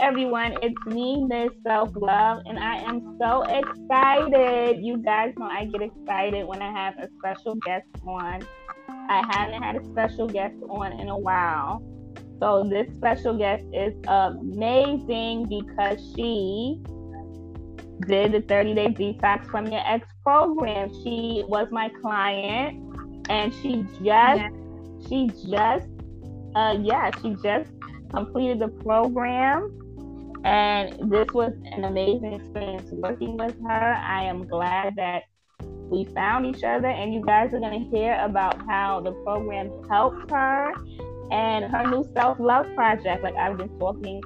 everyone, it's me, Miss Self Love, and I am so excited. You guys know I get excited when I have a special guest on. I haven't had a special guest on in a while. So this special guest is amazing because she did the 30 day detox from your ex program. She was my client and she just she just uh yeah, she just completed the program and this was an amazing experience working with her. I am glad that we found each other, and you guys are going to hear about how the program helped her and her new self love project, like I've been talking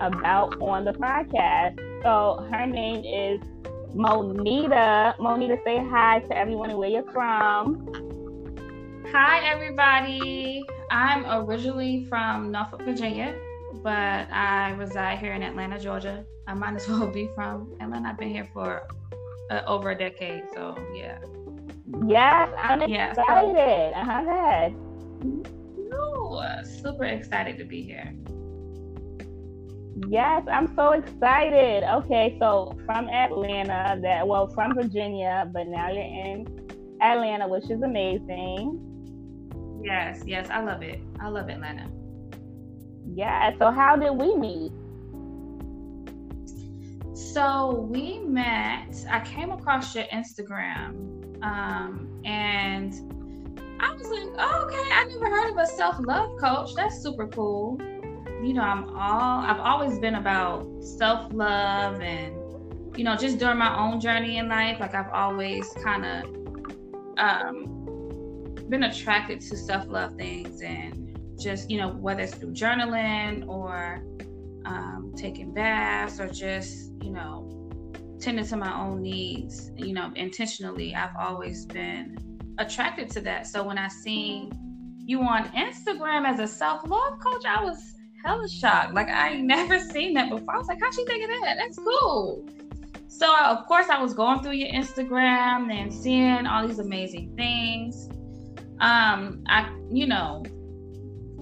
about on the podcast. So her name is Monita. Monita, say hi to everyone and where you're from. Hi, everybody. I'm originally from Norfolk, Virginia, but I reside here in Atlanta, Georgia. I might as well be from Atlanta. I've been here for uh, over a decade, so yeah. Yes, I'm excited. Uh-huh, go ahead. Uh, super excited to be here. Yes, I'm so excited. Okay, so from Atlanta, that well, from Virginia, but now you're in Atlanta, which is amazing. Yes, yes, I love it. I love Atlanta. Yeah. So how did we meet? So we met. I came across your Instagram, um, and I was like, oh, okay, I never heard of a self love coach. That's super cool. You know, I'm all. I've always been about self love and you know, just during my own journey in life, like I've always kind of um, been attracted to self love things and just, you know, whether it's through journaling or um, taking baths or just, you know, tending to my own needs, you know, intentionally, I've always been attracted to that. So when I seen you on Instagram as a self love coach, I was hella shocked. Like I never seen that before. I was like, how'd she think of that? That's cool. So of course I was going through your Instagram and seeing all these amazing things um, I, you know,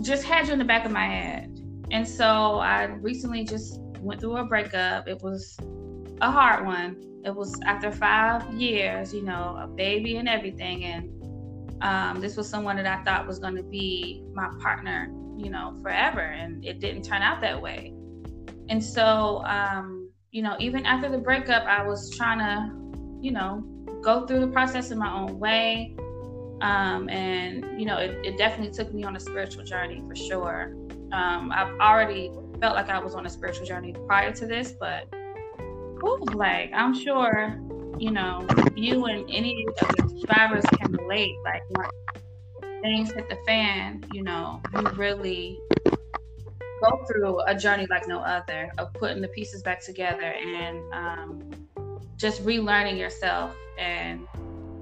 just had you in the back of my head. And so I recently just went through a breakup. It was a hard one. It was after five years, you know, a baby and everything. And um, this was someone that I thought was going to be my partner, you know, forever. And it didn't turn out that way. And so, um, you know, even after the breakup, I was trying to, you know, go through the process in my own way. Um, and you know, it, it, definitely took me on a spiritual journey for sure. Um, I've already felt like I was on a spiritual journey prior to this, but whew, like I'm sure, you know, you and any of the survivors can relate. Like things hit the fan, you know, you really go through a journey like no other of putting the pieces back together and um, just relearning yourself and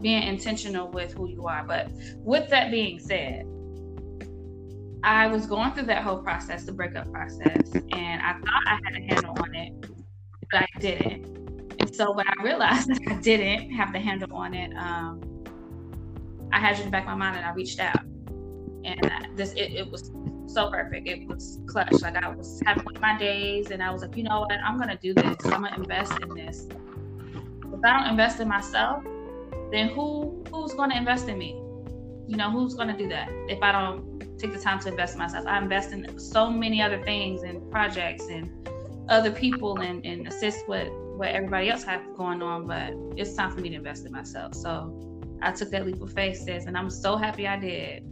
being intentional with who you are. But with that being said, I was going through that whole process, the breakup process, and I thought I had a handle on it, but I didn't. And so when I realized that I didn't have the handle on it, um, I had you in the back of my mind and I reached out. And this, it, it was so perfect. It was clutch. Like I was having one of my days and I was like, you know what? I'm to do this. I'm to invest in this. If I don't invest in myself, then who who's going to invest in me? You know, who's going to do that if I don't take the time to invest in myself? I invest in so many other things and projects and other people and, and assist with what everybody else has going on, but it's time for me to invest in myself. So I took that leap of faith, sis, and I'm so happy I did.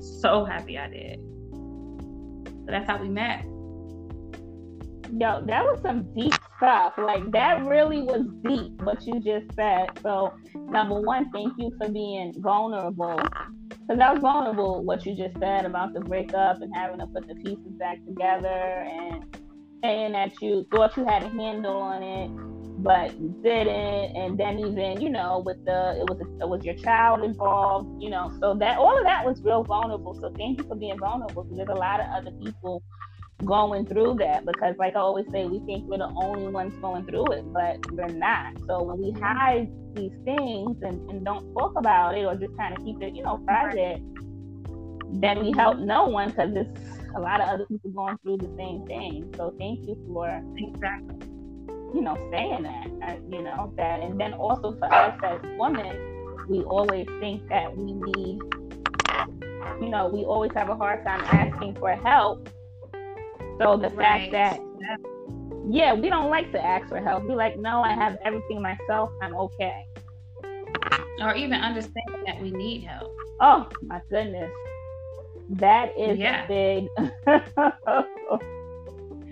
So happy I did. So that's how we met. Yo, that was some deep stuff. Like that really was deep what you just said. So number one, thank you for being vulnerable. Because that was vulnerable what you just said about the breakup and having to put the pieces back together and saying that you thought you had a handle on it, but you didn't. And then even, you know, with the it was it was your child involved, you know. So that all of that was real vulnerable. So thank you for being vulnerable because there's a lot of other people going through that because like I always say, we think we're the only ones going through it, but we're not. So when we hide these things and, and don't talk about it or just kind of keep it, you know, private, then we help no one because it's a lot of other people going through the same thing. So thank you for exactly, you know, saying that. Uh, you know that, and then also for us as women, we always think that we need. You know, we always have a hard time asking for help. So the right. fact that yeah, we don't like to ask for help. We like, no, I have everything myself. I'm okay. Or even understanding that we need help. Oh my goodness, that is yeah. big.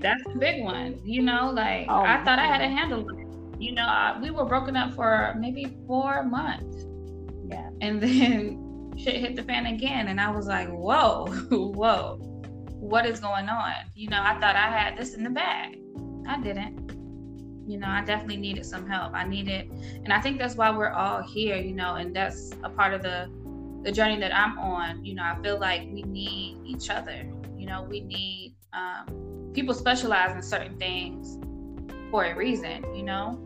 That's a big one. You know, like oh, I thought I had a handle on it. You know, I, we were broken up for maybe four months. Yeah. And then shit hit the fan again, and I was like, whoa, whoa, what is going on? You know, I thought I had this in the bag. I didn't. You know, I definitely needed some help. I needed, and I think that's why we're all here. You know, and that's a part of the the journey that I'm on, you know, I feel like we need each other. You know, we need um, people specialize in certain things for a reason. You know,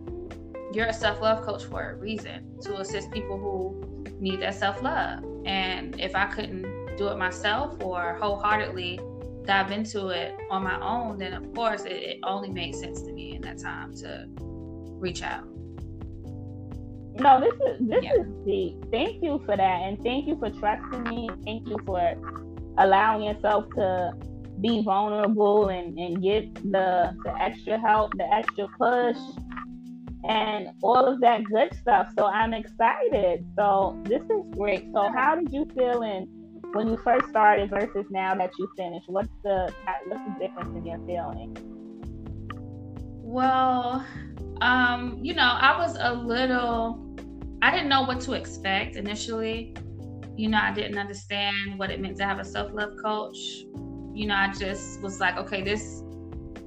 you're a self love coach for a reason to assist people who need that self love. And if I couldn't do it myself or wholeheartedly dive into it on my own, then of course it, it only made sense to me in that time to reach out. No, this is this yeah. is deep. Thank you for that, and thank you for trusting me. Thank you for allowing yourself to be vulnerable and, and get the the extra help, the extra push, and all of that good stuff. So I'm excited. So this is great. So how did you feel in when you first started versus now that you finished? What's the what's the difference in your feeling? Well, um, you know, I was a little I didn't know what to expect initially. You know, I didn't understand what it meant to have a self-love coach. You know, I just was like, okay, this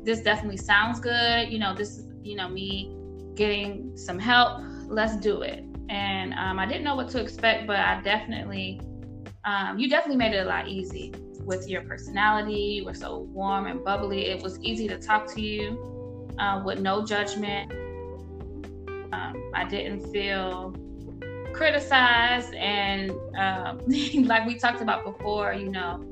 this definitely sounds good. You know, this is, you know, me getting some help. Let's do it. And um, I didn't know what to expect, but I definitely, um, you definitely made it a lot easy with your personality. You were so warm and bubbly. It was easy to talk to you uh, with no judgment. Um, I didn't feel criticized and um, like we talked about before you know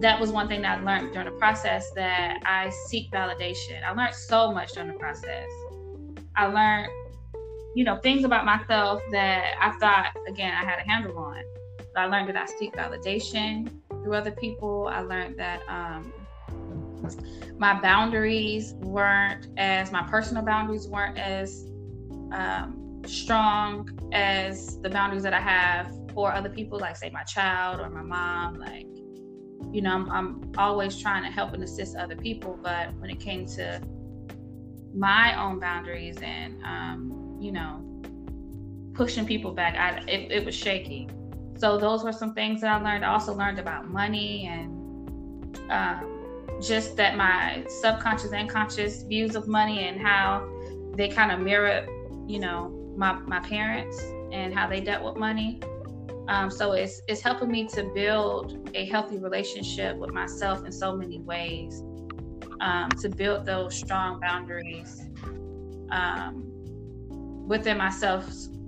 that was one thing i learned during the process that i seek validation i learned so much during the process i learned you know things about myself that i thought again i had a handle on i learned that i seek validation through other people i learned that um, my boundaries weren't as my personal boundaries weren't as um, strong as the boundaries that I have for other people, like say my child or my mom. Like, you know, I'm, I'm always trying to help and assist other people, but when it came to my own boundaries and, um, you know, pushing people back, I, it, it was shaky. So those were some things that I learned. I also learned about money and um, just that my subconscious and conscious views of money and how they kind of mirror, you know, my, my parents and how they dealt with money. Um, so it's it's helping me to build a healthy relationship with myself in so many ways. Um, to build those strong boundaries um, within myself,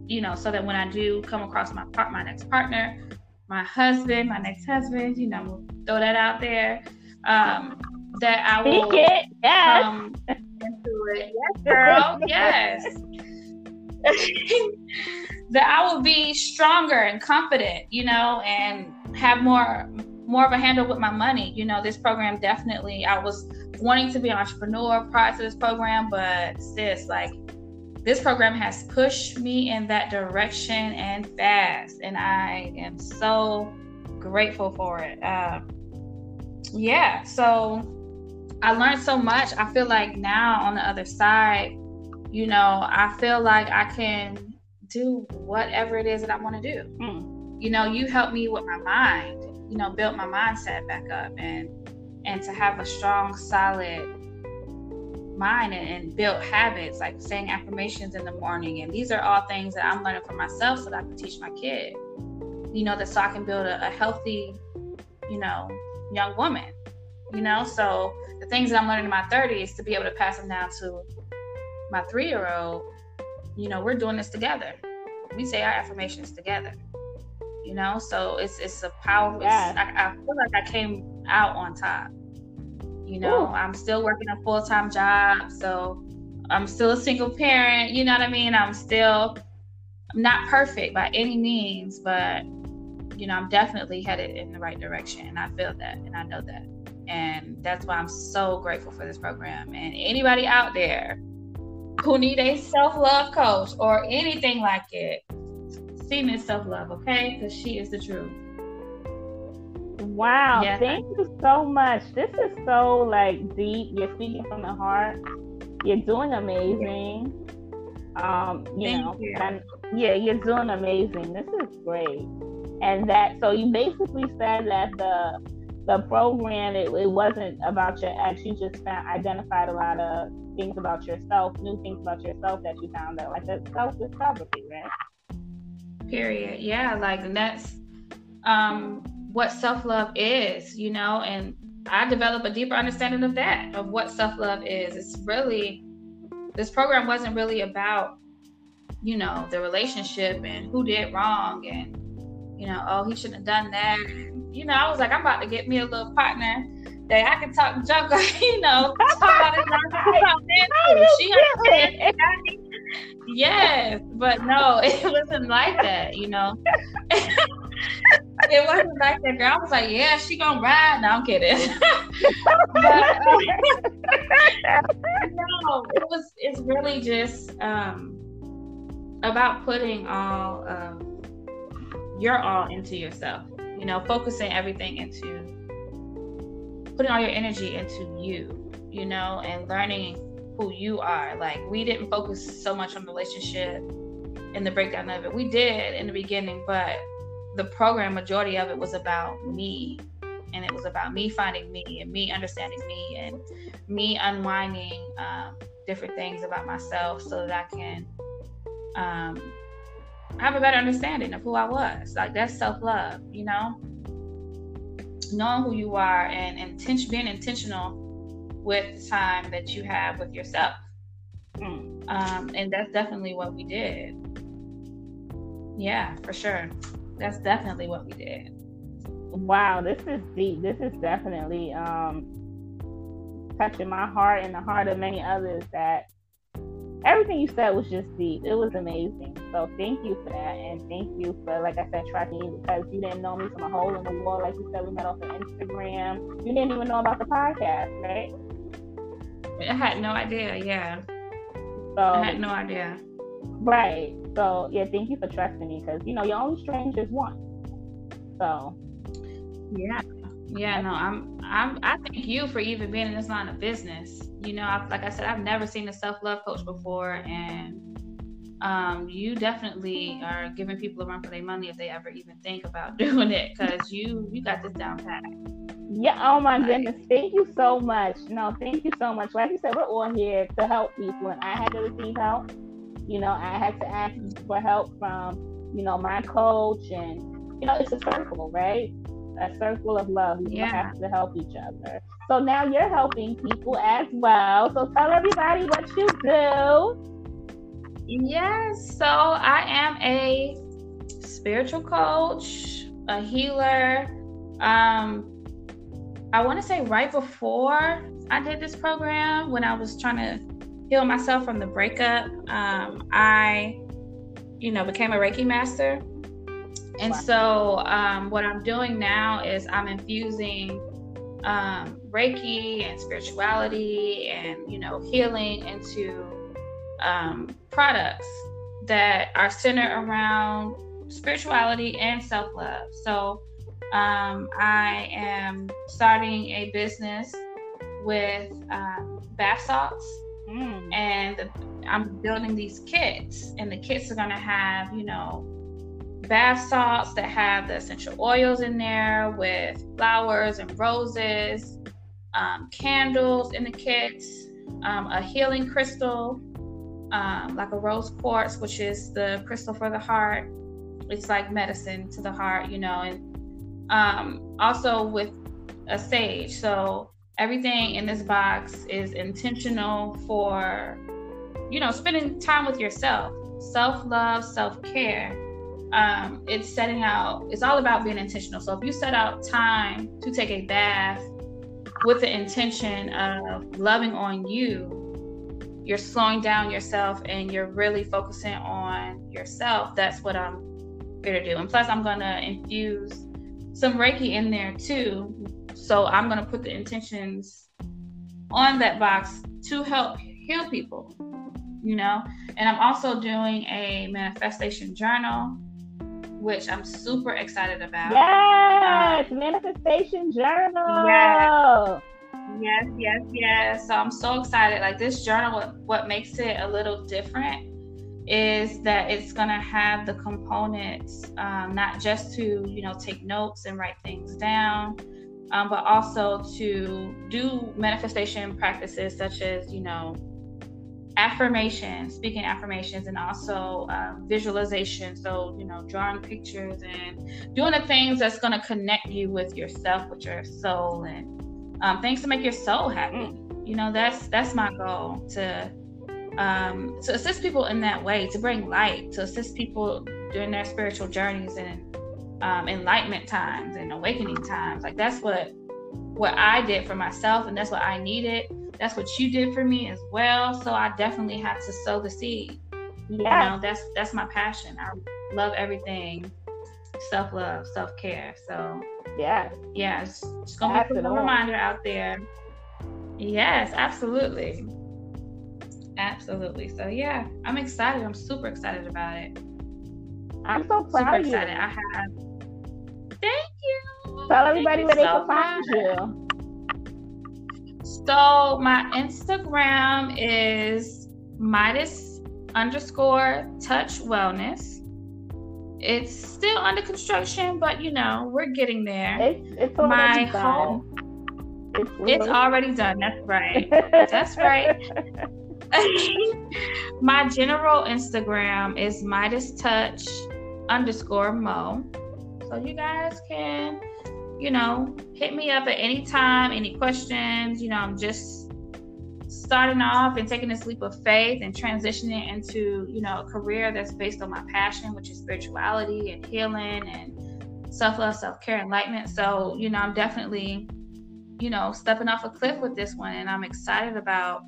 you know, so that when I do come across my part, my next partner, my husband, my next husband, you know, throw that out there. Um, that I will Speak it. Yes. into it. Yes, girl. yes. that I will be stronger and confident, you know, and have more more of a handle with my money. You know, this program definitely I was wanting to be an entrepreneur prior to this program, but sis, like this program has pushed me in that direction and fast, and I am so grateful for it. Uh, yeah, so I learned so much. I feel like now on the other side, you know, I feel like I can do whatever it is that I want to do. Mm. You know, you helped me with my mind, you know, built my mindset back up and and to have a strong, solid mind and, and build habits like saying affirmations in the morning. And these are all things that I'm learning for myself so that I can teach my kid. You know, that so I can build a, a healthy, you know, young woman. You know, so the things that I'm learning in my 30s to be able to pass them down to my three year old, you know, we're doing this together. We say our affirmations together. You know, so it's it's a powerful. Yeah. I, I feel like I came out on top. You know, Ooh. I'm still working a full time job, so I'm still a single parent. You know what I mean? I'm still I'm not perfect by any means, but you know, I'm definitely headed in the right direction, and I feel that, and I know that, and that's why I'm so grateful for this program. And anybody out there who need a self love coach or anything like it, see Miss Self Love, okay? Because she is the truth. Wow, yes, thank you so much. This is so like deep. You're speaking from the heart. You're doing amazing. Um, you thank know, you. and yeah, you're doing amazing. This is great. And that so you basically said that the the program it, it wasn't about your ex. You just found identified a lot of things about yourself, new things about yourself that you found out, like the self discovery, right? Period. Yeah, like that's um what self love is, you know, and I develop a deeper understanding of that, of what self love is. It's really, this program wasn't really about, you know, the relationship and who did wrong and, you know, oh, he shouldn't have done that. You know, I was like, I'm about to get me a little partner that I can talk junk, you know, talk about it. She Yes, but no, it wasn't like that, you know. It wasn't like that girl. I was like, yeah, she gonna ride. No, I'm kidding. but, uh, no, it was. It's really just um, about putting all of your all into yourself. You know, focusing everything into putting all your energy into you. You know, and learning who you are. Like we didn't focus so much on the relationship and the breakdown of it. We did in the beginning, but the program majority of it was about me and it was about me finding me and me understanding me and me unwinding um, different things about myself so that I can um, have a better understanding of who I was. Like that's self love, you know, knowing who you are and intention being intentional with the time that you have with yourself. Mm. Um, and that's definitely what we did. Yeah, for sure that's definitely what we did. Wow, this is deep. This is definitely um, touching my heart and the heart of many others. That everything you said was just deep. It was amazing. So thank you for that, and thank you for, like I said, trusting me because you didn't know me from a hole in the wall. Like you said, we met off of Instagram. You didn't even know about the podcast, right? I had no idea. Yeah. So I had no idea. Right. So yeah, thank you for trusting me because you know you're only strangers once. So yeah, yeah. No, I'm I'm I thank you for even being in this line of business. You know, I've, like I said, I've never seen a self love coach before, and um, you definitely are giving people a run for their money if they ever even think about doing it because you you got this down pat. Yeah, oh my goodness. Thank you so much. No, thank you so much. Like you said, we're all here to help people and I had to receive help you know, I had to ask for help from, you know, my coach and you know, it's a circle, right? A circle of love. We yeah. have to help each other. So now you're helping people as well. So tell everybody what you do. Yes. So I am a spiritual coach, a healer. Um, I want to say right before I did this program, when I was trying to heal myself from the breakup, um, I, you know, became a Reiki master. And wow. so, um, what I'm doing now is I'm infusing um, Reiki and spirituality and, you know, healing into um, products that are centered around spirituality and self love. So, um, I am starting a business with um, bath salts Mm. And I'm building these kits, and the kits are going to have, you know, bath salts that have the essential oils in there with flowers and roses, um, candles in the kits, um, a healing crystal, um, like a rose quartz, which is the crystal for the heart. It's like medicine to the heart, you know, and um, also with a sage. So everything in this box is intentional for you know spending time with yourself self-love self-care um, it's setting out. It's all about being intentional. So if you set out time to take a bath with the intention of loving on you, you're slowing down yourself and you're really focusing on yourself. That's what I'm here to do. And plus, I'm gonna infuse some Reiki in there too. So I'm gonna put the intentions on that box to help heal people, you know. And I'm also doing a manifestation journal, which I'm super excited about. Yes, um, manifestation journal. Yes. Yes, yes, yes. So I'm so excited. Like this journal, what, what makes it a little different is that it's going to have the components um, not just to you know take notes and write things down um, but also to do manifestation practices such as you know affirmations speaking affirmations and also um, visualization so you know drawing pictures and doing the things that's going to connect you with yourself with your soul and um, things to make your soul happy mm. you know that's that's my goal to um, to assist people in that way, to bring light, to assist people during their spiritual journeys and um, enlightenment times and awakening times. Like that's what what I did for myself, and that's what I needed. That's what you did for me as well. So I definitely have to sow the seed. Yeah, you know, that's that's my passion. I love everything self love, self care. So yeah, yeah, it's, it's gonna be a reminder out there. Yes, absolutely. Absolutely. So yeah, I'm excited. I'm super excited about it. I'm so proud super of excited. I have. Tell everybody where so they can find you. So my Instagram is Midas underscore touch wellness. It's still under construction, but you know, we're getting there. It's, it's my home. It's, it's already done. That's right. That's right. my general Instagram is Midas Touch underscore Mo. So you guys can, you know, hit me up at any time, any questions. You know, I'm just starting off and taking this leap of faith and transitioning into, you know, a career that's based on my passion, which is spirituality and healing and self-love, self-care, enlightenment. So, you know, I'm definitely, you know, stepping off a cliff with this one and I'm excited about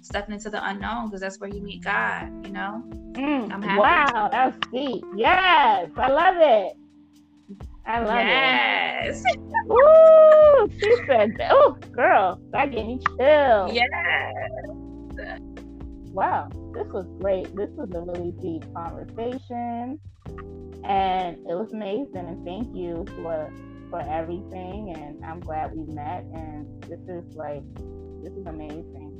stepping into the unknown because that's where you meet God, you know? Mm, I'm happy. Wow, that's deep. Yes, I love it. I love yes. it. Yes. Ooh, she said, oh, girl, that gave me chills. Yes. Wow, this was great. This was a really deep conversation. And it was amazing. And thank you for for everything. And I'm glad we met. And this is like, this is amazing.